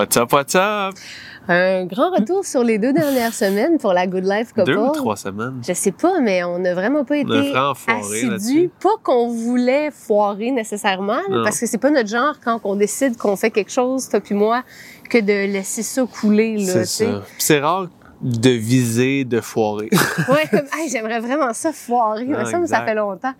What's up, what's up? Un grand retour sur les deux dernières semaines pour la Good Life Couple. Deux ou trois semaines? Je sais pas, mais on n'a vraiment pas été assidus. Pas qu'on voulait foirer nécessairement, là, parce que c'est pas notre genre quand on décide qu'on fait quelque chose, toi puis moi, que de laisser ça couler. C'est ça. C'est rare de viser, de foirer. Ouais, comme, Hey, j'aimerais vraiment ça foirer. Ah, mais ça, ça fait longtemps.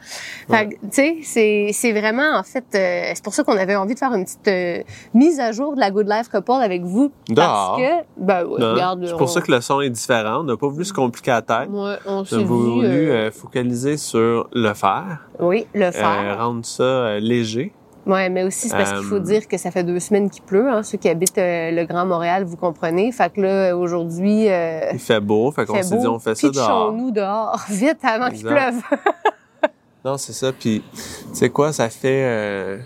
Fait tu sais, c'est, vraiment, en fait, euh, c'est pour ça qu'on avait envie de faire une petite euh, mise à jour de la Good Life Couple avec vous. Parce que, ben, ouais, Non? regarde. C'est pour on- ça que le son est différent. On n'a pas voulu se compliquer la tête. Ouais, on s'est voulu euh, focaliser sur le faire, oui, le faire. rendre ça léger. Ouais, mais aussi c'est parce qu'il faut Euh, dire que ça fait deux semaines qu'il pleut. Hein, ceux qui habitent euh, le Grand Montréal, vous comprenez. Fait que là, aujourd'hui, euh, Il fait beau, fait qu'on s'est dit on fait ça dehors. Pitchons-nous dehors, vite avant qu'il pleuve. Non, c'est ça. Puis, tu sais quoi, ça fait, euh,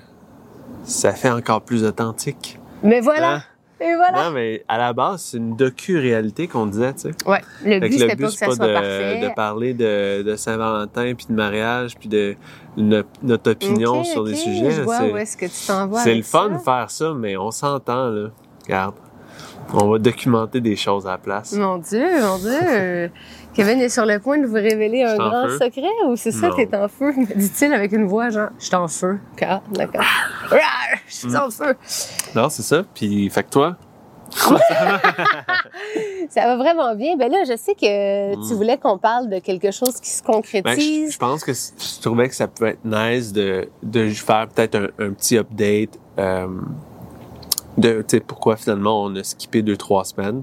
ça fait encore plus authentique. Mais voilà, Hein? Et voilà. Non, mais à la base, c'est une docu-réalité qu'on disait, tu sais. Ouais, le Fait but c'était pas que c'est ça pas soit de, parfait. de parler de, de Saint-Valentin, puis de mariage, puis de no- notre opinion sur des ok, sujets. Je vois C'est- où est-ce que tu t'en vas C'est le fun de faire ça, mais on s'entend, là. Regarde. On va documenter des choses à la place. Mon Dieu, mon Dieu. Kevin est sur le point de vous révéler un grand feu. secret ou c'est ça, t'es en feu? Dit-il avec une voix genre, je suis en feu. Ah, d'accord. Ah, Je suis en feu. Non, c'est ça. Puis, fait que toi, Ça va vraiment bien. Ben là, je sais que tu Mm. voulais qu'on parle de quelque chose qui se ben, je, concrétise. je pense que je trouvais que ça peut être nice de, de faire peut-être un, un petit update. euh, de pourquoi finalement on a skippé deux trois semaines.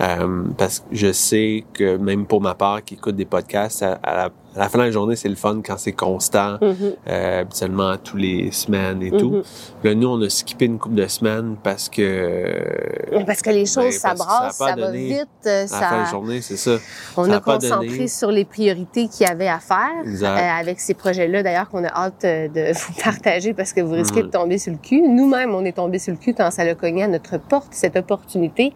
Euh, parce que je sais que même pour ma part qui écoute des podcasts à, à la, à la fin de la journée c'est le fun quand c'est constant Mhm. euh, habituellement tous les semaines et Mhm. tout Là, nous on a skippé une couple de semaines parce que Parce que les choses, Ben, ça va vite. à la fin de la journée c'est ça on ça a concentré sur les priorités qu'il y avait à faire. Euh, avec ces projets-là, d'ailleurs, qu'on a hâte euh, de vous partager parce que vous risquez Mm. de tomber sur le cul. Nous-mêmes, on est tombé sur le cul quand ça a cogné à notre porte, cette opportunité.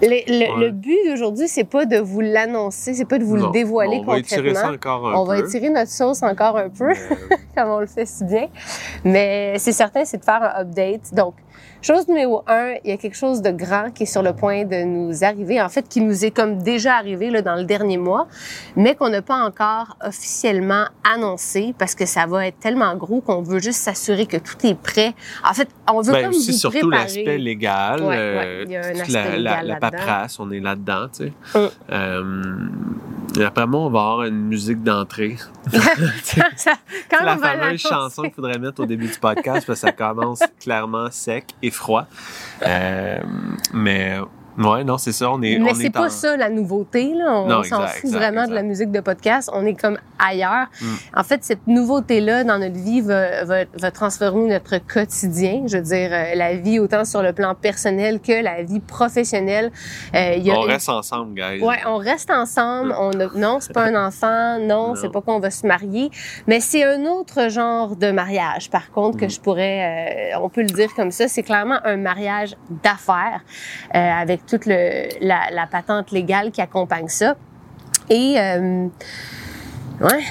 Le, le- Ouais. le but d'aujourd'hui, c'est pas de vous l'annoncer, c'est pas de vous Non. le dévoiler on va étirer ça concrètement. encore un On peu va étirer notre sauce encore un peu. Euh, comme on le fait si bien. Mais c'est certain, c'est de faire un update. Donc, chose numéro un, il y a quelque chose de grand qui est sur le point de nous arriver. En fait, qui nous est comme déjà arrivé là, dans le dernier mois, mais qu'on n'a pas encore officiellement annoncé parce que ça va être tellement gros qu'on veut juste s'assurer que tout est prêt. En fait, on veut Ben comme aussi vous surtout préparer. l'aspect légal, Ouais, euh, ouais, il y a un aspect la, légal la paperasse, on est là-dedans, tu sais. Hum. Euh, et après moi, on va avoir une musique d'entrée. Quand la on fameuse chanson qu'il faudrait mettre au début du podcast parce que ça commence clairement sec et froid. Euh, mais ouais, non, c'est ça, on est, Mais c'est est pas en- ça la nouveauté, là. On s'en fout exact, vraiment de la musique de podcast. On est comme ailleurs. Mm. En fait, cette nouveauté-là dans notre vie va, va, va transformer notre quotidien. Je veux dire, euh, la vie autant sur le plan personnel que la vie professionnelle. Euh, y a On une- reste ensemble, guys. Ouais, on reste ensemble. On a... Non, c'est pas un enfant. Non, Non. c'est pas qu'on va se marier. Mais c'est un autre genre de mariage, par contre, que Mm. je pourrais... euh, on peut le dire comme ça. C'est clairement un mariage d'affaires euh, avec toute le, la, la patente légale qui accompagne ça. Et... euh, ouais,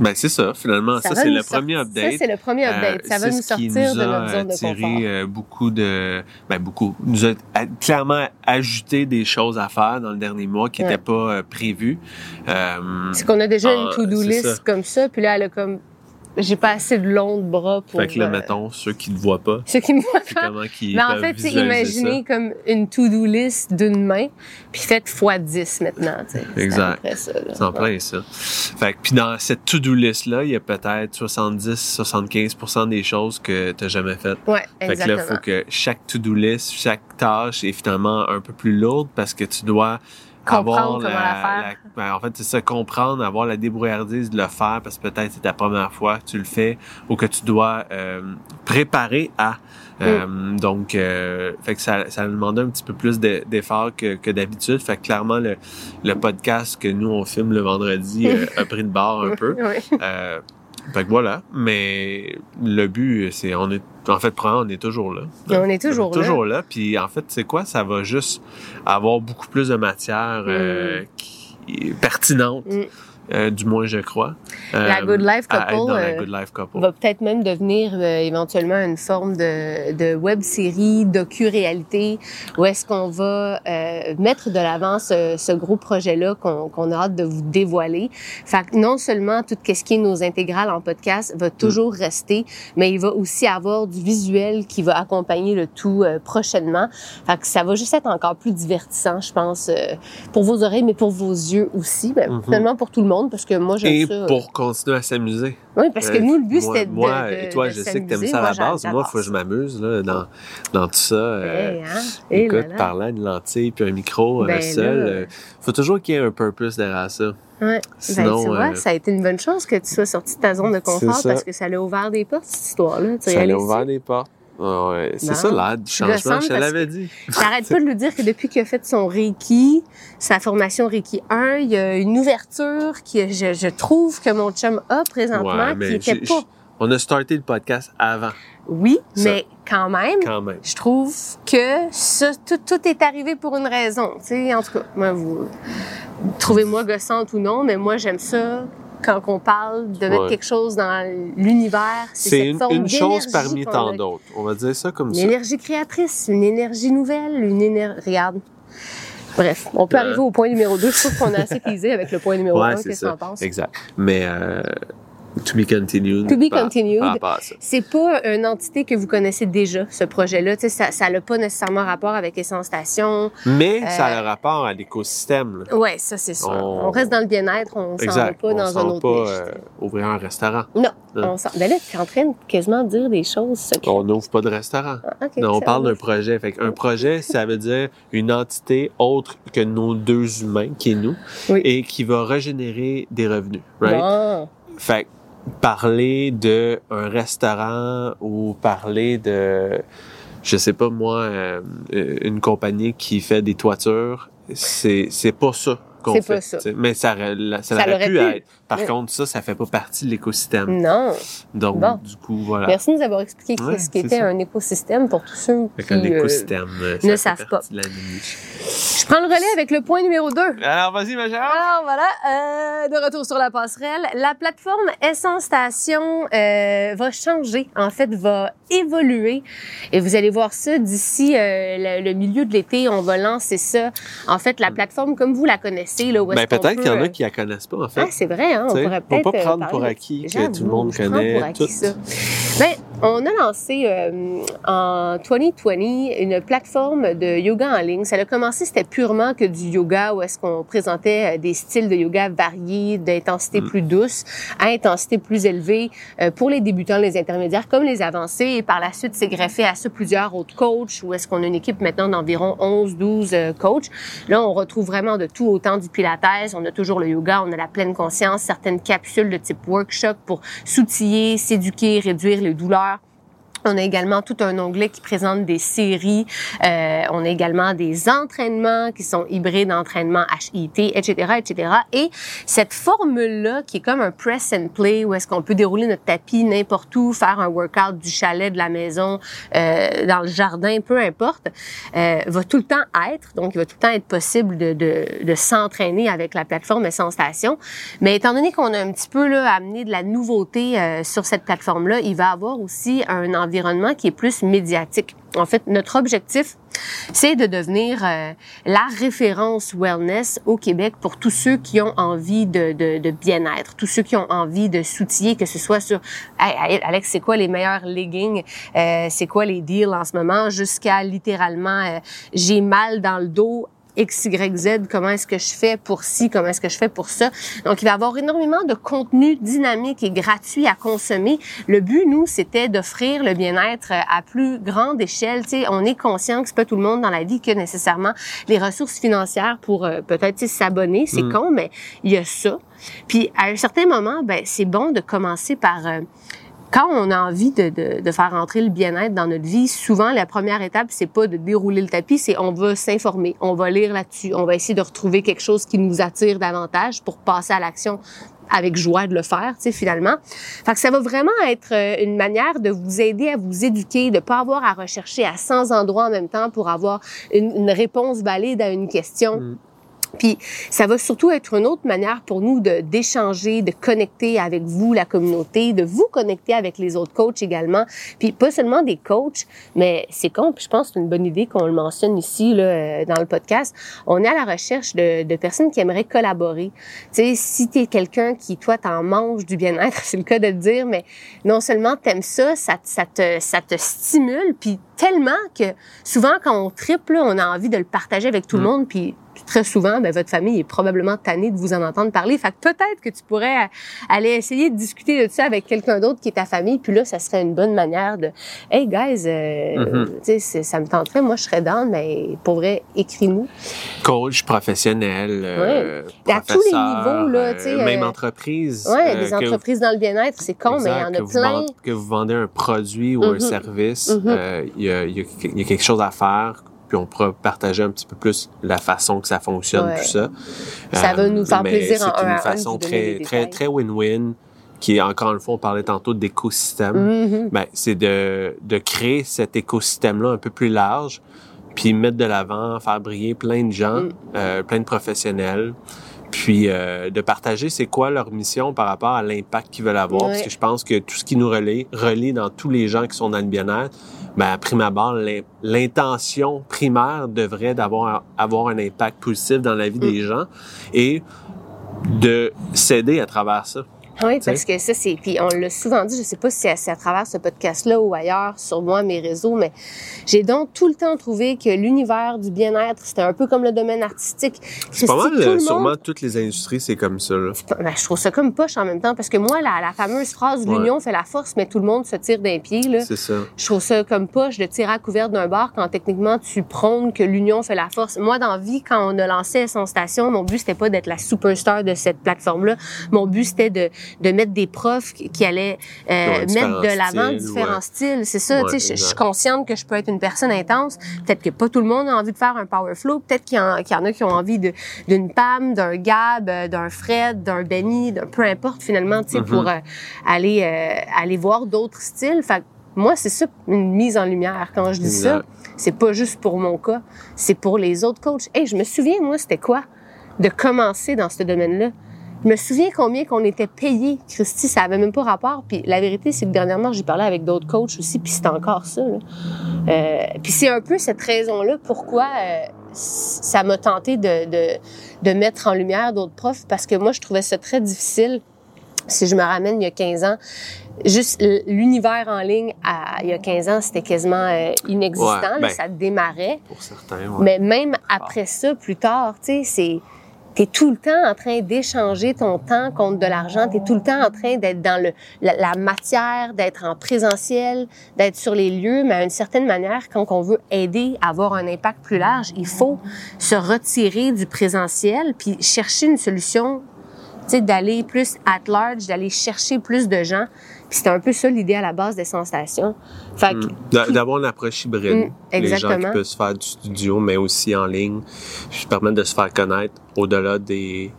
Ben, c'est ça, finalement. Ça, c'est le premier update. Ça, c'est le premier update. Euh, ça va nous sortir nous de notre zone de tiré, confort. euh, beaucoup de, ben beaucoup, nous a clairement ajouté des choses à faire dans le dernier mois qui Ouais. n'étaient pas euh, prévues. Euh, C'est qu'on a déjà ah, une to-do list ça. comme ça, puis là, elle a comme... J'ai pas assez de long de bras pour... fait que là, euh, mettons, ceux qui ne voient pas, ceux qui me voient pas. comment qu'ils Mais en fait, imaginez comme une to-do list d'une main, puis faites fois 10 maintenant. Exact. C'est en plein ça. Fait que, puis dans cette to-do list-là, il y a peut-être 70-75% des choses que tu n'as jamais faites. Ouais, Fait que là, il faut que chaque to-do list, chaque tâche est finalement un peu plus lourde parce que tu dois Comprendre avoir comment la faire. ben, en fait, c'est ça, comprendre, avoir la débrouillardise de le faire parce que peut-être c'est ta première fois que tu le fais ou que tu dois euh, préparer à. Euh, Mm. Donc, euh, fait que ça, ça demande un petit peu plus de- d'effort que, que d'habitude. Fait que clairement, le, le podcast que nous, on filme le vendredi euh, a pris de barre un peu. Ouais. Fait que voilà. Mais le but, c'est on est en fait on est toujours là. On est toujours là. Toujours là. Puis en fait, c'est quoi? Ça va juste avoir beaucoup plus de matière euh, qui est pertinente Mm. Euh, du moins je crois. La Euh, Good Life Couple la euh, Good Life Couple. va peut-être même devenir éventuellement une forme de, de web série, docu-réalité, où est-ce qu'on va mettre de l'avant ce, ce gros projet-là qu'on a hâte de vous dévoiler. Fait que non seulement tout ce qui est nos intégrales en podcast va toujours rester, mais il va aussi avoir du visuel qui va accompagner le tout prochainement. Fait que ça va juste être encore plus divertissant, je pense, pour vos oreilles, mais pour vos yeux aussi. Ben, Mhm. Finalement, pour tout le monde, parce que moi, j'aime Et ça. euh, pour continuer à s'amuser. Oui, parce que Euh, nous, le but, c'était de, Moi et toi, je sais que t'aimes ça à la base. Moi, il faut que je m'amuse là, dans, dans tout ça. euh, Eh, hein? Eh écoute, parlant d'une lentille puis un micro Ben euh, seul, là. euh, faut toujours qu'il y ait un purpose derrière ça. Ouais. Sinon, ben, tu vois, euh, ça a été une bonne chose que tu sois sorti de ta zone de confort parce que ça l'a ouvert des portes, cette histoire-là. Tu ça réalises a ouvert des portes. Ouais, c'est ça l'aide du changement, je te l'avais dit. J'arrête pas de lui dire que depuis qu'il a fait son Reiki, sa formation Reiki 1, il y a une ouverture que je, je trouve que mon chum a présentement Ouais, qui était pas. On a starté le podcast avant, Oui, Ça. mais quand même, quand même. je trouve que ça, tout, tout est arrivé pour une raison. Sais, en tout cas, moi, vous trouvez-moi gossante ou non, mais moi, j'aime ça quand on parle de mettre Ouais. quelque chose dans l'univers. C'est une, forme une chose parmi tant a. d'autres. On va dire ça comme Une ça. énergie créatrice, une énergie nouvelle, une énergie... Regarde. Bref, on peut Ouais. arriver au point numéro 2. Je trouve qu'on a assez teasé avec le point numéro 1. Ouais, c'est Qu'est-ce que ça. t'en penses? Exact. Mais euh, to be continued. To be continued. C'est pas une entité que vous connaissez déjà, ce projet-là. Ça n'a pas nécessairement rapport avec Essence Station. Mais ça a Euh, rapport à l'écosystème. Ouais, ça, c'est sûr. On- On... reste dans le bien-être, on s'en va pas on dans un autre pas niche. euh, ouvrir un restaurant. Non, Euh. on s'en... Ben là, tu es en train de quasiment dire des choses secrètes. On n'ouvre pas de restaurant. Ah, Non, on parle d'un projet. Fait un projet, ça veut dire une entité autre que nos deux humains, qui est nous, Oui. et qui va régénérer des revenus. Right? Bon. Fait parler de un restaurant ou parler de, je sais pas moi, euh, une compagnie qui fait des toitures, c'est c'est pas ça qu'on fait. pas ça. Mais ça, ça, Ça aurait pu, pu. être. Par Oui. contre, ça, ça fait pas partie de l'écosystème. Non. Donc, Bon. du coup, voilà. Merci de nous avoir expliqué Ouais, ce qu'était un écosystème pour tous ceux Fait qui euh, écosystème, euh, ne savent niche. Je prends le relais avec le point numéro 2. Alors, vas-y, ma chère. Alors voilà, euh, de retour sur la passerelle. La plateforme Essence Station euh, va changer, en fait, va évoluer. Et vous allez voir ça d'ici le, le milieu de l'été. On va lancer ça. En fait, la plateforme, comme vous la connaissez, là, où est-ce Ben, peut-être qu'il y en a qui la connaissent pas, en fait. Ah, c'est vrai, hein? On pourrait peut-être. pas euh, prendre pour acquis que tout le monde connaît tout. Ben, on a lancé euh, en 2020 une plateforme de yoga en ligne. Ça a commencé, c'était purement que du yoga où est-ce qu'on présentait euh, des styles de yoga variés, d'intensité Mm. plus douce à intensité plus élevée euh, pour les débutants, les intermédiaires comme les avancés. Et par la suite, c'est greffé à ça plusieurs autres coachs où est-ce qu'on a une équipe maintenant d'environ 11, 12 euh, coachs. Là, on retrouve vraiment de tout, autant du pilates, on a toujours le yoga, on a la pleine conscience, certaines capsules de type workshop pour s'outiller, s'éduquer, réduire les douleurs. On a également tout un onglet qui présente des séries. Euh, on a également des entraînements qui sont hybrides entraînement HIT, etc., etc. Et cette formule-là, qui est comme un press and play, où est-ce qu'on peut dérouler notre tapis n'importe où, faire un workout du chalet, de la maison, euh, dans le jardin, peu importe, euh, va tout le temps être. Donc, il va tout le temps être possible de, de, de s'entraîner avec la plateforme Essence Station. Mais étant donné qu'on a un petit peu là, amené de la nouveauté euh, sur cette plateforme-là, il va avoir aussi un environnement qui est plus médiatique. En fait, notre objectif, c'est de devenir euh, la référence wellness au Québec pour tous ceux qui ont envie de, bien-être, tous ceux qui ont envie de s'outiller, que ce soit sur hey, Alex, c'est quoi les meilleurs leggings, euh, c'est quoi les deals en ce moment, jusqu'à littéralement euh, j'ai mal dans le dos, X, Y, Z, comment est-ce que je fais pour ci, comment est-ce que je fais pour ça. Donc, il va y avoir énormément de contenu dynamique et gratuit à consommer. Le but, nous, c'était d'offrir le bien-être à plus grande échelle. Tu sais, on est conscient que c'est pas tout le monde dans la vie qui a nécessairement les ressources financières pour euh, peut-être s'abonner. C'est Mm. con, mais il y a ça. Puis, à un certain moment, ben, c'est bon de commencer par... euh, quand on a envie de, faire entrer le bien-être dans notre vie, souvent la première étape, c'est pas de dérouler le tapis, c'est on va s'informer, on va lire là-dessus, on va essayer de retrouver quelque chose qui nous attire davantage pour passer à l'action avec joie de le faire, tu sais, finalement. Fait que ça va vraiment être euh, une manière de vous aider à vous éduquer, de pas avoir à rechercher à 100 endroits en même temps pour avoir une, une réponse valide à une question. Mm. Puis ça va surtout être une autre manière pour nous d'échanger, de connecter avec vous, la communauté, de vous connecter avec les autres coachs également. Puis pas seulement des coachs, mais c'est con, puis je pense que c'est une bonne idée qu'on le mentionne ici là, euh, dans le podcast. On est à la recherche de, de personnes qui aimeraient collaborer. Tu sais, si tu es quelqu'un qui, toi, t'en manges du bien-être, c'est le cas de le dire, mais non seulement t'aimes ça, ça, ça, te, ça te stimule, puis tellement que souvent quand on triple, on a envie de le partager avec tout le mm. monde, puis très souvent, ben, votre famille est probablement tannée de vous en entendre parler. Fait que peut-être que tu pourrais aller essayer de discuter de ça avec quelqu'un d'autre qui est ta famille. Puis là, ça serait une bonne manière de, hey guys, euh, mm-hmm. ça me tenterait. Moi, je serais dans, mais pour vrai, écris-nous. Coach professionnel, euh, à tous les niveaux là, tu sais. Euh, même entreprise. Ouais, des entreprises dans le bien-être, c'est con, mais il y en a plein. que vous vendez un produit ou un mm-hmm. service, mm-hmm. il y, a, y, a quelque chose à faire puis on pourra partager un petit peu plus la façon que ça fonctionne, tout ça. Ça va nous faire plaisir en C'est une façon très, très, très win-win qui est, encore une fois, on parlait tantôt d'écosystème. Mm-hmm. ben, c'est de, de créer cet écosystème-là un peu plus large, puis mettre de l'avant, faire briller plein de gens, mm. euh, plein de professionnels, puis euh, de partager c'est quoi leur mission par rapport à l'impact qu'ils veulent avoir. Parce que je pense que tout ce qui nous relie, relie dans tous les gens qui sont dans le bien-être, ben, à prime abord, l'intention primaire devrait d'avoir avoir un impact positif dans la vie des mm. gens et de s'aider à travers ça. Oui, parce que ça, c'est. Puis on l'a souvent dit, je sais pas si c'est à, travers ce podcast-là ou ailleurs, sur moi, mes réseaux, mais j'ai donc tout le temps trouvé que l'univers du bien-être, c'était un peu comme le domaine artistique. C'est pas mal, euh, sûrement, toutes les industries, c'est comme ça, là. Ben, je trouve ça comme poche en même temps, parce que moi, la, la fameuse phrase l'union fait la force, mais tout le monde se tire d'un pied, là. C'est ça. Je trouve ça comme poche de tirer à couvert d'un bar quand techniquement tu prônes que l'union fait la force. Moi, dans vie, quand on a lancé son station, mon but, c'était pas d'être la superstar de cette plateforme-là. Mon but, c'était de de mettre des profs qui allaient euh, mettre de l'avant différents styles. C'est ça, tu sais, je suis consciente que je peux être une personne intense. Peut-être que pas tout le monde a envie de faire un power flow. Peut-être qu'il y, en a qui ont envie d'une Pam, d'un Gab, euh, d'un Fred, d'un Benny, d'un peu importe finalement, tu sais, pour mm-hmm. euh, aller aller voir d'autres styles. Fait moi, c'est ça une mise en lumière quand je dis ça. C'est pas juste pour mon cas, c'est pour les autres coachs. Hey, je me souviens moi, c'était quoi de commencer dans ce domaine-là? Je me souviens combien qu'on était payé, Christy, ça avait même pas rapport. Puis la vérité, c'est que dernièrement, j'ai parlé avec d'autres coachs aussi, puis c'est encore ça. Euh, puis c'est un peu cette raison-là pourquoi euh, ça m'a tenté de, de, de, mettre en lumière d'autres profs, parce que moi, je trouvais ça très difficile. Si je me ramène il y a 15 ans, juste l'univers en ligne, à, il y a 15 ans, c'était quasiment euh, inexistant. Ben, ça démarrait. Pour certains, Mais même après ça, plus tard, tu sais, c'est tu es tout le temps en train d'échanger ton temps contre de l'argent, tu es tout le temps en train d'être dans le, la, matière, d'être en présentiel, d'être sur les lieux, mais à une certaine manière, quand on veut aider à avoir un impact plus large, il faut se retirer du présentiel puis chercher une solution, sais, d'aller plus at large, d'aller chercher plus de gens c'était un peu ça l'idée à la base des sensations. Fait hmm. D'avoir une approche hybride. Hmm, les gens qui peuvent se faire du studio, mais aussi en ligne, puis permettre de se faire connaître au-delà des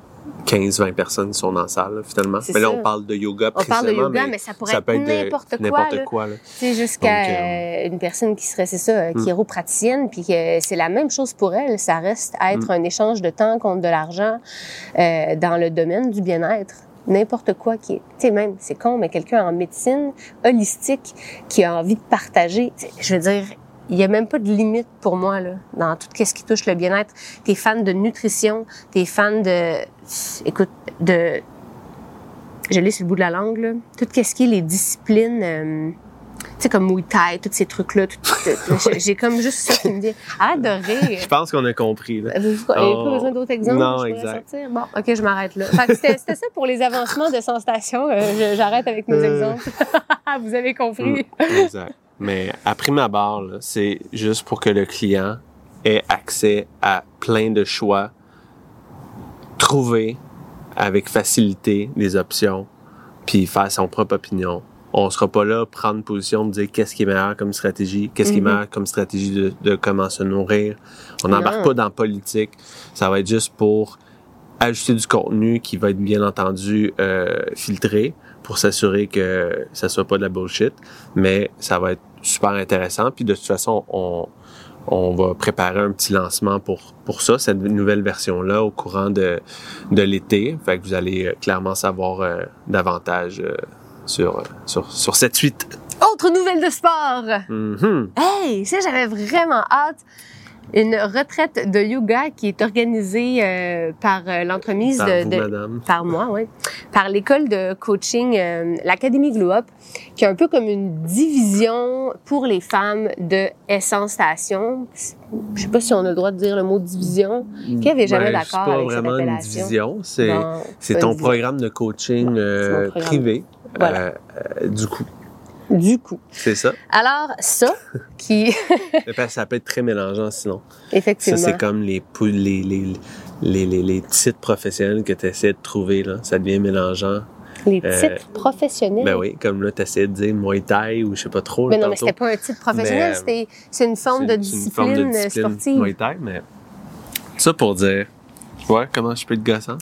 15-20 personnes sont dans la salle, finalement. Mais là, on parle de yoga On parle de yoga, mais, ça pourrait être n'importe quoi. Quoi. C'est jusqu'à euh, une personne qui serait, c'est ça, euh, hmm. chiropraticienne, puis que c'est la même chose pour elle. Ça reste à être un échange de temps contre de l'argent euh, dans le domaine du bien-être n'importe quoi qui est, tu sais, même, c'est con, mais quelqu'un en médecine holistique qui a envie de partager, je veux dire, il y a même pas de limite pour moi, là, dans tout ce qui touche le bien-être. T'es fan de nutrition, t'es fan de, écoute, de, je l'ai sur le bout de la langue, là, tout ce qui est les disciplines, euh, tu sais, comme Muay Thai, tous ces trucs-là. J'ai comme juste ça qui me dit, arrête de rire. Je pense qu'on a compris. Là. Vous n'avez oh. pas besoin d'autres exemples? Non, exact. Sortir? Bon, OK, je m'arrête là. C'était ça pour les avancements de sensation. Euh, J'arrête avec mes euh. exemples. Vous avez compris. Mm, exact. Mais à prime abord, c'est juste pour que le client ait accès à plein de choix, trouver avec facilité les options, puis faire son propre opinion on sera pas là prendre position de dire qu'est-ce qui est meilleur comme stratégie, qu'est-ce qui est mhm. meilleur comme stratégie de, de comment se nourrir. On n'embarque pas dans politique. Ça va être juste pour ajouter du contenu qui va être bien entendu euh, filtré pour s'assurer que ça soit pas de la bullshit, mais ça va être super intéressant. Puis de toute façon, on, on va préparer un petit lancement pour, pour ça, cette nouvelle version-là, au courant de, de l'été. Fait que vous allez euh, clairement savoir euh, davantage euh, sur, sur, sur cette suite. Autre nouvelle de sport! Mhm. Hey, ça, j'avais vraiment hâte. Une retraite de yoga qui est organisée euh, par euh, l'entremise Par de, vous, de- madame. par moi, oui, par l'école de coaching, euh, l'Académie Glow Up, qui est un peu comme une division pour les femmes de Essence Station. Je sais pas si on a le droit de dire le mot division. Kev est jamais Ben, d'accord C'est pas avec cette vraiment une appellation. division, c'est c'est pas ton programme de coaching euh, c'est privé. Voilà. Euh, euh, du coup, Du coup. c'est ça. Alors, ça, qui, ça peut être très mélangeant sinon. effectivement. Ça, c'est comme les, les, les, les, les, les titres professionnels que tu essaies de trouver. Là. Ça devient mélangeant. les euh, titres professionnels? Ben oui, comme là, tu essaies de dire Muay Thai ou je sais pas trop. Mais non, mais tantôt. c'était pas un titre professionnel, Mais, euh, c'était c'est une forme de c'est une discipline, forme de discipline sportive. Muay Thai, mais ça pour dire, ouais, comment je peux être gossant.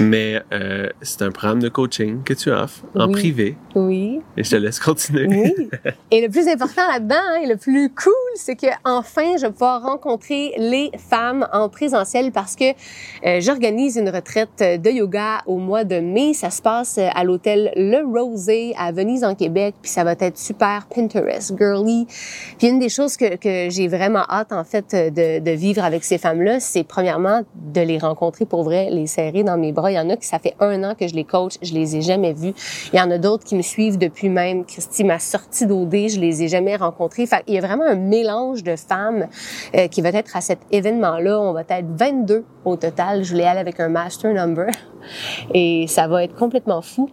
Mais euh, c'est un programme de coaching que tu offres en Oui. privé Oui, et je te laisse continuer. oui. Et le plus important là-dedans, hein, et le plus cool, c'est que enfin, je vais pouvoir rencontrer les femmes en présentiel parce que euh, j'organise une retraite de yoga au mois de mai. Ça se passe à l'hôtel Le Rosé à Venise en Québec, puis ça va être super Pinterest girly. Puis une des choses que, que j'ai vraiment hâte en fait de, de vivre avec ces femmes-là, c'est premièrement de les rencontrer pour vrai, les serrer dans mes bras. Il y en a qui ça fait un an que je les coach, je les ai jamais vus. Il y en a d'autres qui me suivent depuis même Christy ma sortie d'OD, je les ai jamais rencontrées. Fait il y a vraiment un mélange de femmes euh, qui va être à cet événement-là. On va être 22 au total. Je voulais aller avec un master number et ça va être complètement fou.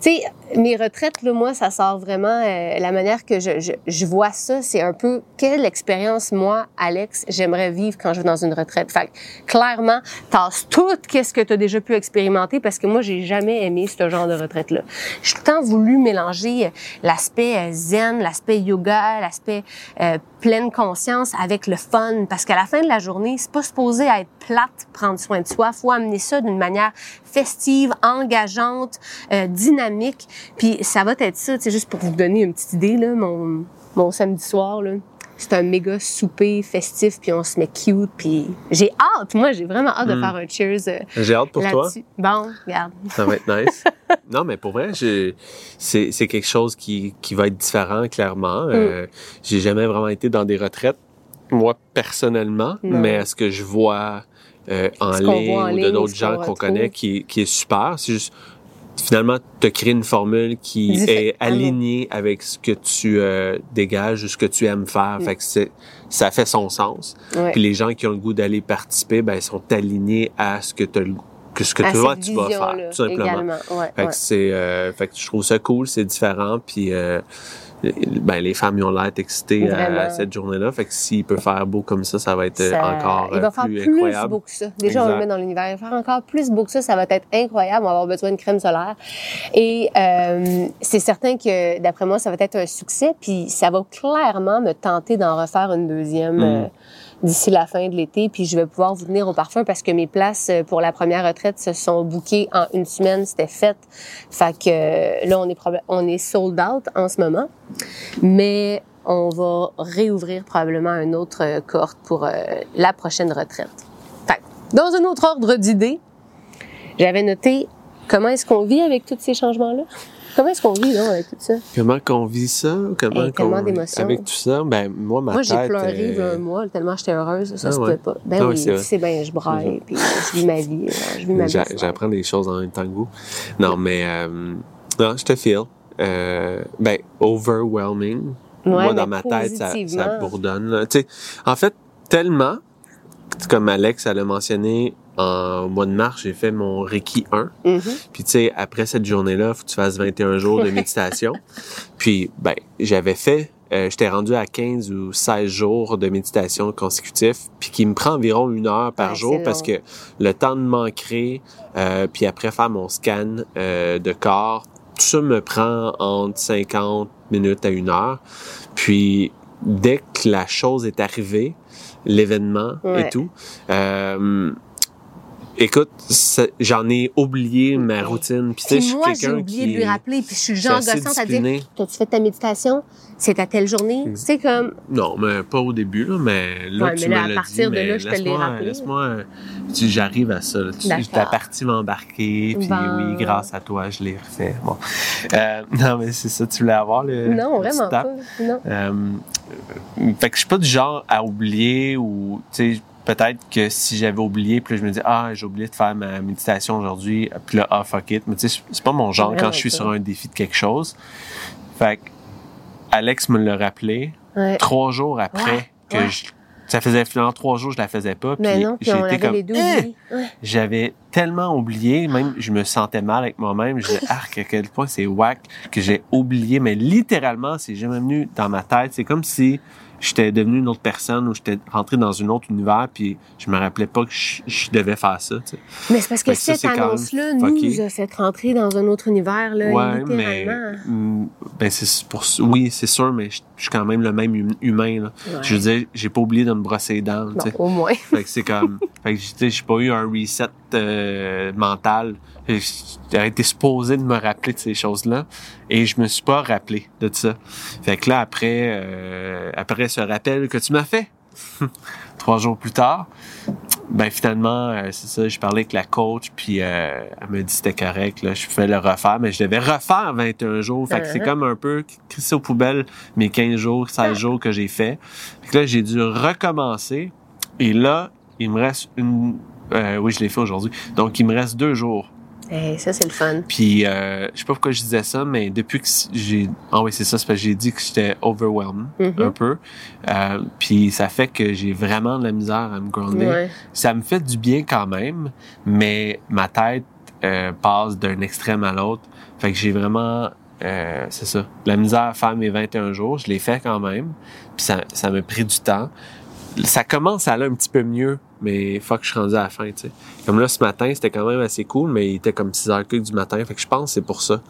Tu sais, mes retraites, là, moi, ça sort vraiment euh, la manière que je, je, je vois ça, c'est un peu quelle expérience moi, Alex, j'aimerais vivre quand je vais dans une retraite. Fait clairement, tasse tout qu'est-ce que tu as déjà pu expérimenter parce que moi, j'ai jamais aimé ce genre de retraite-là. J'ai tout voulu mélanger euh, l'aspect euh, zen, l'aspect yoga, l'aspect euh, pleine conscience avec le fun parce qu'à la fin de la journée, c'est pas supposé être plate prendre soin de soi, faut amener ça d'une manière festive, engageante, euh, dynamique. Puis ça va être ça, c'est juste pour vous donner une petite idée là, mon mon samedi soir là, c'est un méga souper festif puis on se met cute puis j'ai hâte, moi j'ai vraiment hâte de Mm. faire un cheers euh, J'ai hâte pour toi. Bon, regarde. Ça va être nice. non, mais pour vrai, c'est c'est quelque chose qui, qui va être différent, clairement. Euh, J'ai jamais vraiment été dans des retraites, moi, personnellement, Non. mais ce que je vois euh, en ligne ou de d'autres gens qu'on connaît qui, qui est super, c'est juste finalement te créer une formule qui Diffé- est alignée avec ce que tu euh, dégages ou ce que tu aimes faire. Mm. Fait que ça fait son sens. Ouais. Puis les gens qui ont le goût d'aller participer, ben, ils sont alignés à ce que, t'as le goût- que ce que À toi cette tu vas faire, tout simplement. Ouais, Fait ouais. que c'est, euh, fait que je trouve ça cool, c'est différent, puis euh, ben les femmes ils ont l'air excitées à, cette journée-là. Fait que s'il peut faire beau comme ça, ça va être euh, Ça- encore il va euh, faire plus plus beau que ça. Déjà, on le met dans l'univers. Il va faire encore plus beau que ça. Ça va être incroyable. On va avoir besoin de crème solaire. Et euh, c'est certain que, d'après moi, ça va être un succès. Puis ça va clairement me tenter d'en refaire une deuxième Mm. euh, d'ici la fin de l'été. Puis je vais pouvoir vous tenir au parfum parce que mes places euh, pour la première retraite se sont bookées en une semaine. C'était fait. Fait que euh, là, on est, on est sold out en ce moment. Mais on va réouvrir probablement un autre euh, cohorte pour la prochaine retraite. Fait dans un autre ordre d'idées, j'avais noté comment est-ce qu'on vit avec tous ces changements-là. Comment est-ce qu'on vit là, avec tout ça? Comment qu'on vit ça? Comment Hey, tellement qu'on d'émotions. avec tout ça? Ben moi ma Moi, j'ai tête. pleuré euh, un mois tellement j'étais heureuse. Ça Ah se ouais. pas. Ben Ah oui, oui, c'est bien, je braille, puis je vis ma vie. là. Je vis ma vie. J'a- J'apprends des choses en même temps que vous. Non, mais euh, non, je te feel. Euh, ben, overwhelming. Ouais, Moi, dans ma tête, ça, ça bourdonne. là. Tu sais, en fait, tellement, comme Alex elle a mentionné, en mois de mars, j'ai fait mon Reiki 1. Mhm. Puis tu sais, après cette journée-là, faut que tu fasses 21 jours de méditation. Puis, ben, j'avais fait, euh, j'étais rendu à 15 ou 16 jours de méditation consécutifs, puis qui me prend environ une heure par Ouais, jour parce long. que le temps de m'ancrer, euh, puis après faire mon scan euh, de corps, tout ça me prend entre 50 minutes à une heure. Puis, dès que la chose est arrivée, l'événement Ouais. et tout, euh, écoute, j'en ai oublié ma routine. Puis, Puis moi, j'ai oublié de lui rappeler, puis je suis le genre gossante à dire. T'as-tu fait ta méditation? C'est à telle journée? Exact. C'est comme. Non, mais pas au début, là, mais là, Ouais, tu mais là, me à l'as partir dit, de là, je te l'ai laisse-moi- rappelé. Laisse-moi, tu- j'arrive à ça. là. Tu, la partie m'a embarqué, puis Bon. oui, grâce à toi, je l'ai refait. Bon. Euh, non, mais c'est ça, tu voulais avoir le. non, le vraiment pas. Non. Euh, fait que je suis pas du genre à oublier ou, tu sais, peut-être que si j'avais oublié, puis là, je me dis, ah, j'ai oublié de faire ma méditation aujourd'hui, puis là, ah, fuck it. Mais tu sais, c'est pas mon genre quand je suis sur un défi de quelque chose. Fait que Alex me l'a rappelé Ouais. trois jours après Ouais, que ouais. je- ça faisait finalement trois jours je la faisais pas puis avait comme Eh! j'avais tellement oublié même je me sentais mal avec moi-même je disais arc à quel point c'est whack que j'ai oublié mais littéralement c'est jamais venu dans ma tête c'est comme si j'étais devenu une autre personne ou j'étais rentré dans un autre univers puis je me rappelais pas que je, je devais faire ça tu sais. Mais c'est parce que cette annonce-là nous a fait rentrer dans un autre univers, là, ouais mais littéralement. mm, ben c'est pour oui c'est sûr mais je, je suis quand même le même hum- humain là Ouais. je veux dire j'ai pas oublié de me brosser les dents tu Bon, sais. au moins. Fait que c'est comme. fait que, j'ai pas eu un reset euh, mental. J'ai été supposé de me rappeler de ces choses-là. Et je me suis pas rappelé de ça. Fait que là, après, euh, après ce rappel que tu m'as fait, trois jours plus tard, ben finalement, euh, c'est ça, j'ai parlé avec la coach, puis euh, elle me dit que c'était correct, là, je pouvais le refaire, mais je devais refaire 21 jours. Fait que c'est Uh-huh. comme un peu crisser aux poubelles mes 15 jours, 16 jours que j'ai fait. Fait que là, j'ai dû recommencer. Et là, il me reste une... euh, oui, je l'ai fait aujourd'hui. Donc, il me reste deux jours. Eh, ça, c'est le fun. Puis, euh, je sais pas pourquoi je disais ça, mais depuis que j'ai... Ah oui, c'est ça, c'est parce que j'ai dit que j'étais overwhelmed Mhm. un peu. Euh, puis, ça fait que j'ai vraiment de la misère à me grounder. Ouais. Ça me fait du bien quand même, mais ma tête euh, passe d'un extrême à l'autre. Fait que j'ai vraiment... euh, c'est ça. La misère à faire mes 21 jours, je l'ai fait quand même. Puis ça, ça m'a pris du temps. Ça commence à aller un petit peu mieux, mais fuck, je suis rendu à la fin, tu sais. Comme là, ce matin, c'était quand même assez cool, mais il était comme 6 heures que du matin. Fait que je pense que c'est pour ça.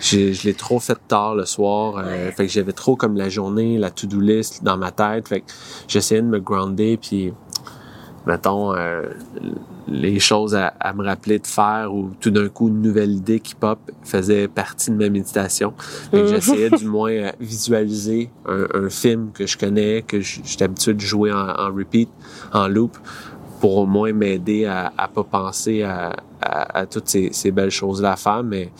Je l'ai trop fait tard le soir. euh, fait que j'avais trop comme la journée, la to-do list dans ma tête. Fait que j'essayais de me grounder, puis mettons, euh, les choses à, à me rappeler de faire ou tout d'un coup une nouvelle idée qui pop faisait partie de ma méditation. Mhm. j'essayais du moins euh, visualiser un, un film que je connais, que j'étais habitué de jouer en, en repeat, en loop, pour au moins m'aider à, à pas penser à, à, à toutes ces, ces belles choses-là à faire, mais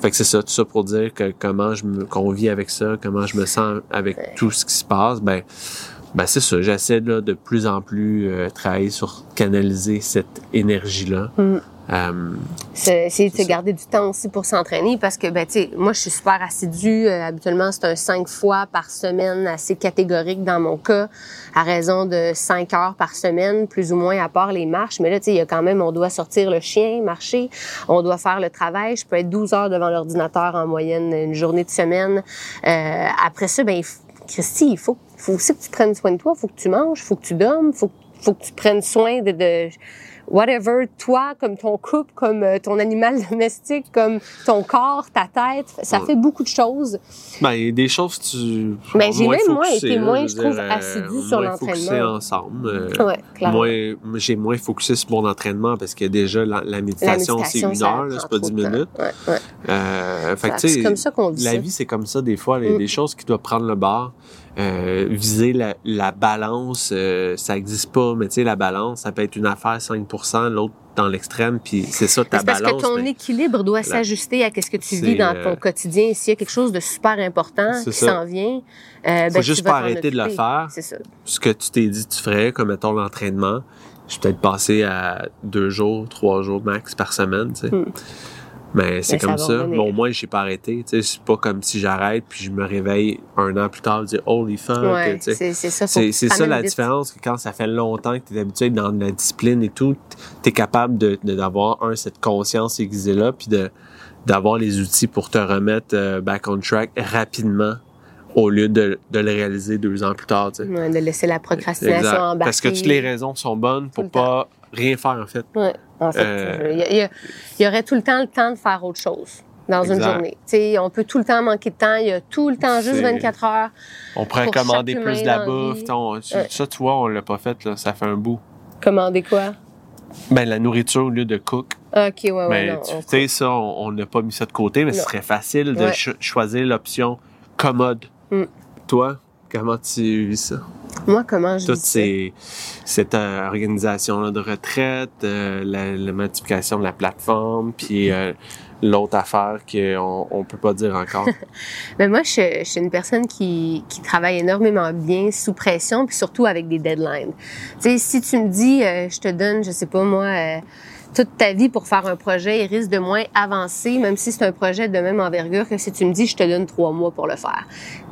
fait que c'est ça, tout ça pour dire que comment je me qu'on vit avec ça, comment je me sens avec tout ce qui se passe, ben ben c'est ça, j'essaie là, de plus en plus euh, travailler sur canaliser cette énergie-là. Mm. Euh, C'est essayer de C'est garder du temps aussi pour s'entraîner parce que, ben, tu sais, moi, je suis super assidue. Euh, habituellement, c'est un cinq fois par semaine, assez catégorique dans mon cas, à raison de cinq heures par semaine, plus ou moins, à part les marches. Mais là, tu sais, il y a quand même, on doit sortir le chien, marcher, on doit faire le travail. Je peux être 12 heures devant l'ordinateur en moyenne une journée de semaine. Euh, après ça, ben, il Christy, il faut, faut aussi que tu prennes soin de toi, faut que tu manges, faut que tu dormes, faut, faut que tu prennes soin de, de whatever, toi, comme ton couple, comme euh, ton animal domestique, comme ton corps, ta tête. Ça Ouais. fait beaucoup de choses. ben, il des choses tu. Ben, j'ai même moins été moins, je trouve, dire, euh, assidu sur l'entraînement. ensemble. euh, Ouais, clairement. Moins, j'ai moins focusé sur mon entraînement parce que déjà la, la méditation, c'est une heure, c'est pas trop 10 de temps. minutes. Ouais, ouais. Euh, fait que, Ça- tu sais, C'est comme ça qu'on vit La vie, c'est comme ça des fois. Il y a Mm. des choses qui doivent prendre le bord. Euh, viser la, la balance, euh, ça existe pas, mais tu sais, la balance, ça peut être une affaire 5% l'autre dans l'extrême, puis c'est ça ta C'est parce balance. que ton mais équilibre doit s'ajuster à ce que tu vis dans euh, ton quotidien. S'il y a quelque chose de super important qui s'en vient, euh, ben, Faut juste pas arrêter de le faire. C'est ça. ce que tu t'es dit tu ferais, comme mettons l'entraînement, je suis peut-être passé à deux jours, trois jours max par semaine, tu sais. Mm. Mais c'est Mais ça comme ça. Mais au moins, j'ai pas arrêté. Tu sais, c'est pas comme si j'arrête puis je me réveille un an plus tard et dire holy fuck. Ouais, tu sais. c'est c'est ça. C'est c'est ça la vite. différence que quand ça fait longtemps que tu es habitué dans la discipline et tout, tu es capable de de- d'avoir un cette conscience aiguisée là puis de d'avoir les outils pour te remettre euh, back on track rapidement au lieu de, de le réaliser deux ans plus tard. tu sais. Ouais, de laisser la procrastination embarquer. Parce que toutes les raisons sont bonnes pour pas rien faire en fait. Ouais. En fait, Euh, il y, a- il aurait tout le temps le temps de faire autre chose dans une journée. On peut tout le temps manquer de temps. Il y a tout le temps juste C'est- 24 heures. On pourrait Pour commander plus de la bouffe. on- Ouais. Ça, tu vois, on l'a pas fait, là. Ça fait un bout. Commander quoi? Ben, la nourriture au lieu de cook. OK, ouais, ouais, tu sais, ça, on n'a pas mis ça de côté, mais ce serait facile de cho- choisir l'option commode. Mm. Toi, comment tu vis ça? Moi, comment je Toute vis ça? ces, cette euh, organisation de retraite, euh, la, la modification de la plateforme, puis euh, l'autre affaire qu'on on peut pas dire encore. Mais moi, je, je suis une personne qui, qui travaille énormément bien sous pression, puis surtout avec des deadlines. Tu sais, si tu me dis, je te donne, je sais pas moi, toute ta vie pour faire un projet, il risque de moins avancer, même si c'est un projet de même envergure, que si tu me dis, je te donne trois mois pour le faire.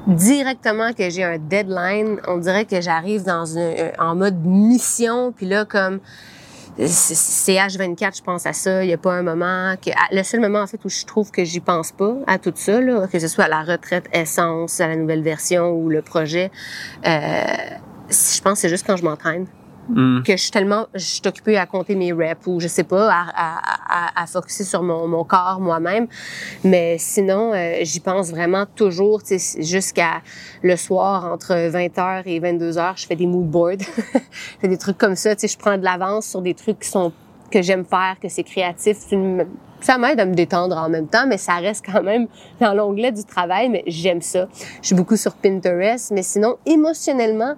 Directement que j'ai un deadline, on dirait que j'arrive dans une, en mode mission, puis là, comme c'est- c'est H24, je pense à ça. Il n'y a pas un moment que le seul moment en fait où je trouve que j'y pense pas à tout ça, là, que ce soit à la retraite essence, à la nouvelle version ou le projet. Euh, je pense que c'est juste quand je m'entraîne Mm. que je suis tellement, je suis occupée à compter mes reps ou je sais pas, à, à, à, à focuser sur mon, mon corps moi-même. Mais sinon, euh, j'y pense vraiment toujours, tu sais, jusqu'à le soir entre 20h et 22h, je fais des mood boards. c'est des trucs comme ça, tu sais, je prends de l'avance sur des trucs qui sont que j'aime faire, que c'est créatif. Ça m'aide à me détendre en même temps, mais ça reste quand même dans l'onglet du travail, mais j'aime ça. Je suis beaucoup sur Pinterest, mais sinon, émotionnellement,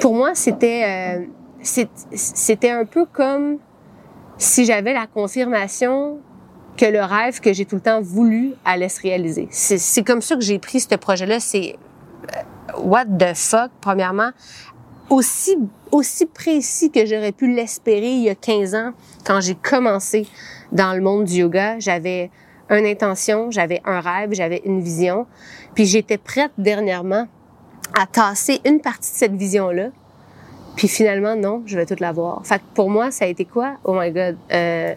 pour moi, c'était euh, c'était un peu comme si j'avais la confirmation que le rêve que j'ai tout le temps voulu allait se réaliser. C'est comme ça que j'ai pris ce projet-là. C'est euh, what the fuck, premièrement, aussi aussi précis que j'aurais pu l'espérer il y a 15 ans quand j'ai commencé dans le monde du yoga. J'avais une intention, j'avais un rêve, j'avais une vision, puis j'étais prête dernièrement à tasser une partie de cette vision-là puis finalement, non, je vais tout l'avoir. Fait que pour moi, ça a été quoi? Oh my God. Euh,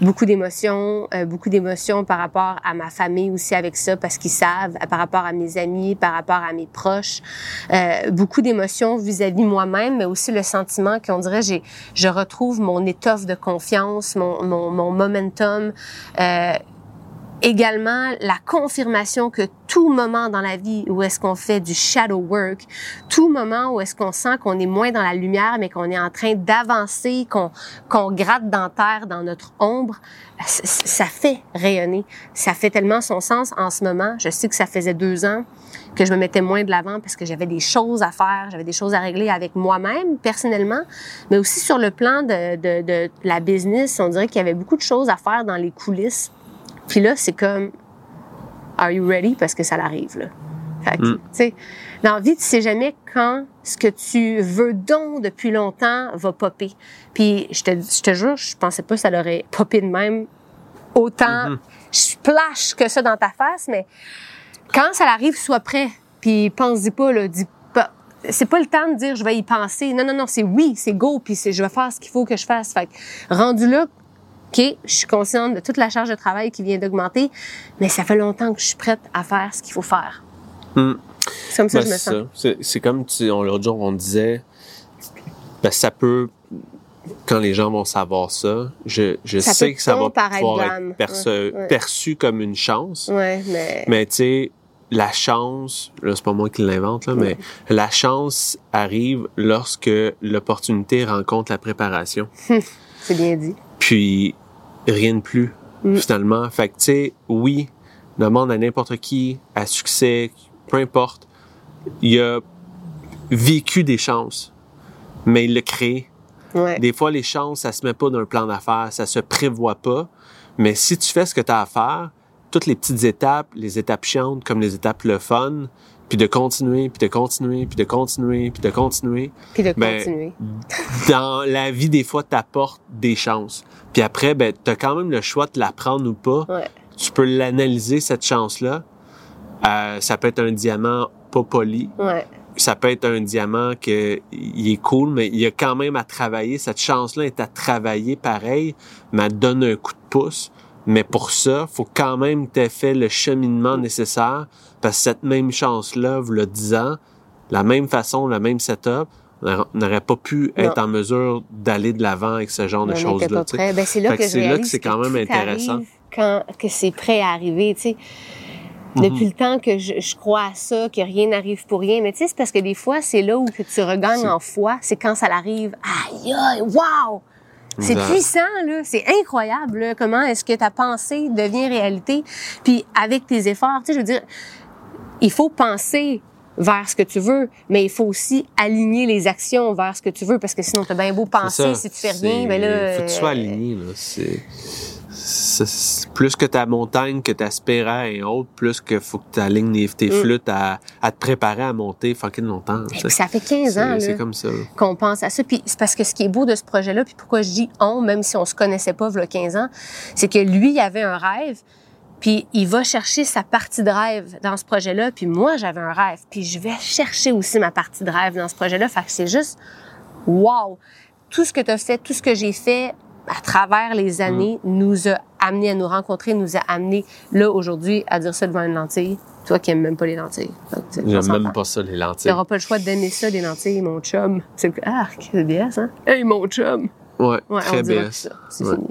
beaucoup d'émotions, euh, beaucoup d'émotions par rapport à ma famille aussi avec ça, parce qu'ils savent, par rapport à mes amis, par rapport à mes proches. Euh, beaucoup d'émotions vis-à-vis moi-même, mais aussi le sentiment qu'on dirait, j'ai, je retrouve mon étoffe de confiance, mon, mon, mon momentum. Également la confirmation que tout moment dans la vie où est-ce qu'on fait du shadow work, tout moment où est-ce qu'on sent qu'on est moins dans la lumière, mais qu'on est en train d'avancer, qu'on gratte dans terre, dans notre ombre, ça fait rayonner. Ça fait tellement son sens en ce moment. Je sais que ça faisait deux ans que je me mettais moins de l'avant parce que j'avais des choses à faire, j'avais des choses à régler avec moi-même personnellement, mais aussi sur le plan de, de, de la business. On dirait qu'il y avait beaucoup de choses à faire dans les coulisses. Puis là, c'est comme, are you ready? Parce que ça l'arrive, là. Fait que, Mm. tu sais, dans la vie, tu sais jamais quand ce que tu veux donc depuis longtemps va popper. Puis, je te, je te jure, je pensais pas que ça l'aurait popé de même autant Mhm. splash que ça dans ta face, mais quand ça arrive, sois prêt. Puis, pense-y pas, là, dis pas. C'est pas le temps de dire je vais y penser. Non, non, non, c'est oui, c'est go, puis c'est je vais faire ce qu'il faut que je fasse. Fait que, rendu là, OK, je suis consciente de toute la charge de travail qui vient d'augmenter, mais ça fait longtemps que je suis prête à faire ce qu'il faut faire. Hmm. C'est comme ça Ben, que je me sens. C'est- comme tu, on, l'autre jour, on disait, ben, ça peut, quand les gens vont savoir ça, je, je Ça sais que ça va pouvoir être perçu, Ouais, ouais. perçu comme une chance. Ouais, mais. Mais tu sais, la chance, là, c'est pas moi qui l'invente, là, mais la chance arrive lorsque l'opportunité rencontre la préparation. C'est bien dit. Puis, rien de plus, Mm. finalement. Fait que, tu sais, oui, demande à n'importe qui, à succès, peu importe, il a vécu des chances, mais il l'a créé. Ouais. Des fois, les chances, ça se met pas d'un plan d'affaires, ça se prévoit pas. Mais si tu fais ce que tu as à faire, toutes les petites étapes, les étapes chiantes comme les étapes le fun, puis de continuer, puis de continuer, puis de continuer, puis de continuer, Puis de Ben, continuer. dans la vie, des fois, t'apportes des chances. Puis après, ben, t'as quand même le choix de la prendre ou pas. Ouais. Tu peux l'analyser, cette chance-là. Euh, ça peut être un diamant pas poli. Ouais. Ça peut être un diamant que il est cool, mais il y a quand même à travailler. Cette chance-là est à travailler pareil, mais elle donne un coup de pouce. Mais pour ça, faut quand même que tu fait le cheminement nécessaire parce que cette même chance-là, vous le disant, la même façon, le même setup, on n'aurait pas pu être en mesure d'aller de l'avant avec ce genre de On choses-là. Ben, c'est là que, c'est là que c'est quand même intéressant. arrive Quand que c'est prêt à arriver, tu sais. Mhm. Depuis le temps que je, je crois à ça, que rien n'arrive pour rien. Mais tu sais, c'est parce que des fois, c'est là où que tu regagnes C'est- en foi. C'est quand ça l'arrive. Aïe, aïe, wow! C'est puissant, là. C'est incroyable, là, comment est-ce que ta pensée devient réalité. Puis avec tes efforts, tu sais, je veux dire, il faut penser vers ce que tu veux, mais il faut aussi aligner les actions vers ce que tu veux, parce que sinon, t'as bien beau penser, si tu fais rien, ben là... Faut que tu sois aligné, là. C'est. Plus que ta montagne, que ta spéra est haute, plus que faut que tu alignes les- tes Mm. flûtes à, à te préparer à monter fucking longtemps. Et ça fait 15 ans, C'est c'est là. comme ça. qu'on pense à ça. Puis c'est parce que ce qui est beau de ce projet-là, puis pourquoi je dis on, même si on se connaissait pas il y a 15 ans, c'est que lui, il avait un rêve, puis il va chercher sa partie de rêve dans ce projet-là, puis moi, j'avais un rêve, puis je vais chercher aussi ma partie de rêve dans ce projet-là. Fait que c'est juste, wow! Tout ce que tu as fait, tout ce que j'ai fait à travers les années nous a amené à nous rencontrer, nous a amené là, aujourd'hui, à dire ça devant une lentille. Toi qui aimes même pas les lentilles. J'aime même pas ça, les Tu lentilles. n'auras pas le choix d'aimer ça, des lentilles, mon chum. C'est le... Ah, c'est BS, hein? Hey, mon chum! Ouais, Ouais, très bien. C'est Ouais. fini.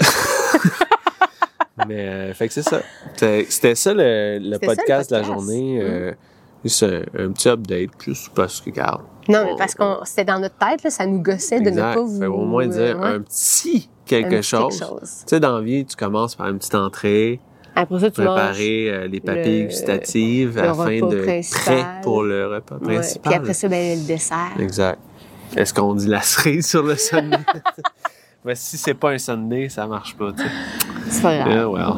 Mais, euh, fait que c'est ça. C'était ça le, le C'était ça, le podcast de la. Mm. journée. euh, juste un, un petit update, juste parce que, regarde. Non, mais parce qu'on c'était dans notre tête, là, ça nous gossait de ne pas vous... Fait au moins dire ouais, un petit quelque un chose. chose. Tu sais, dans la vie, tu commences par une petite entrée, Après ça, tu préparer euh, les papilles le- gustatives le afin de principal. prêt pour le repas Ouais. principal. Puis après ça, ben, le dessert. Exact. Est-ce qu'on dit la cerise sur le sundae? ben, si c'est pas un sundae, ça marche pas, tu sais. C'est pas grave. Yeah, well.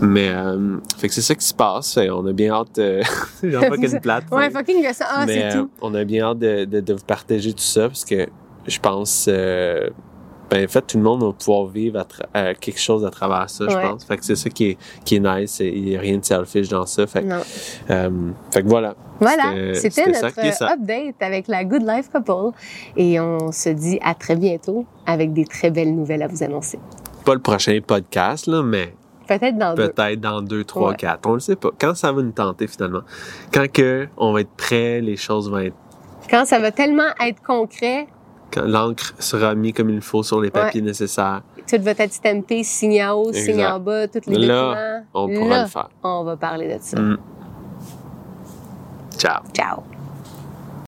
Mais, euh, fait que c'est ça qui se passe. Et on a bien hâte, euh, j'en pas qu'une plate. Ouais, fucking gossant. Ah, mais c'est euh, tout. on a bien hâte de, de, de vous partager tout ça parce que je pense, euh, ben, en fait, tout le monde va pouvoir vivre à quelque chose à travers ça, je pense. Fait que c'est ça qui est, qui est nice. Il n'y a rien de selfish dans ça. Fait, que, euh, fait que voilà. Voilà, C'était- notre update avec la Good Life Couple. Et on se dit à très bientôt avec des très belles nouvelles à vous annoncer. Pas le prochain podcast, là, mais Peut-être dans deux. peut-être dans deux, trois, Ouais. quatre. On le sait pas. Quand ça va nous tenter finalement. Quand que on va être prêt, les choses vont être. Quand ça va tellement être concret, Quand l'encre sera mise comme il faut sur les papiers nécessaires, tout va être stampé, signé en haut, signé Exact. en bas, tous les Là, documents. on pourra Là, le faire. on va parler de ça. Mm. Ciao. Ciao.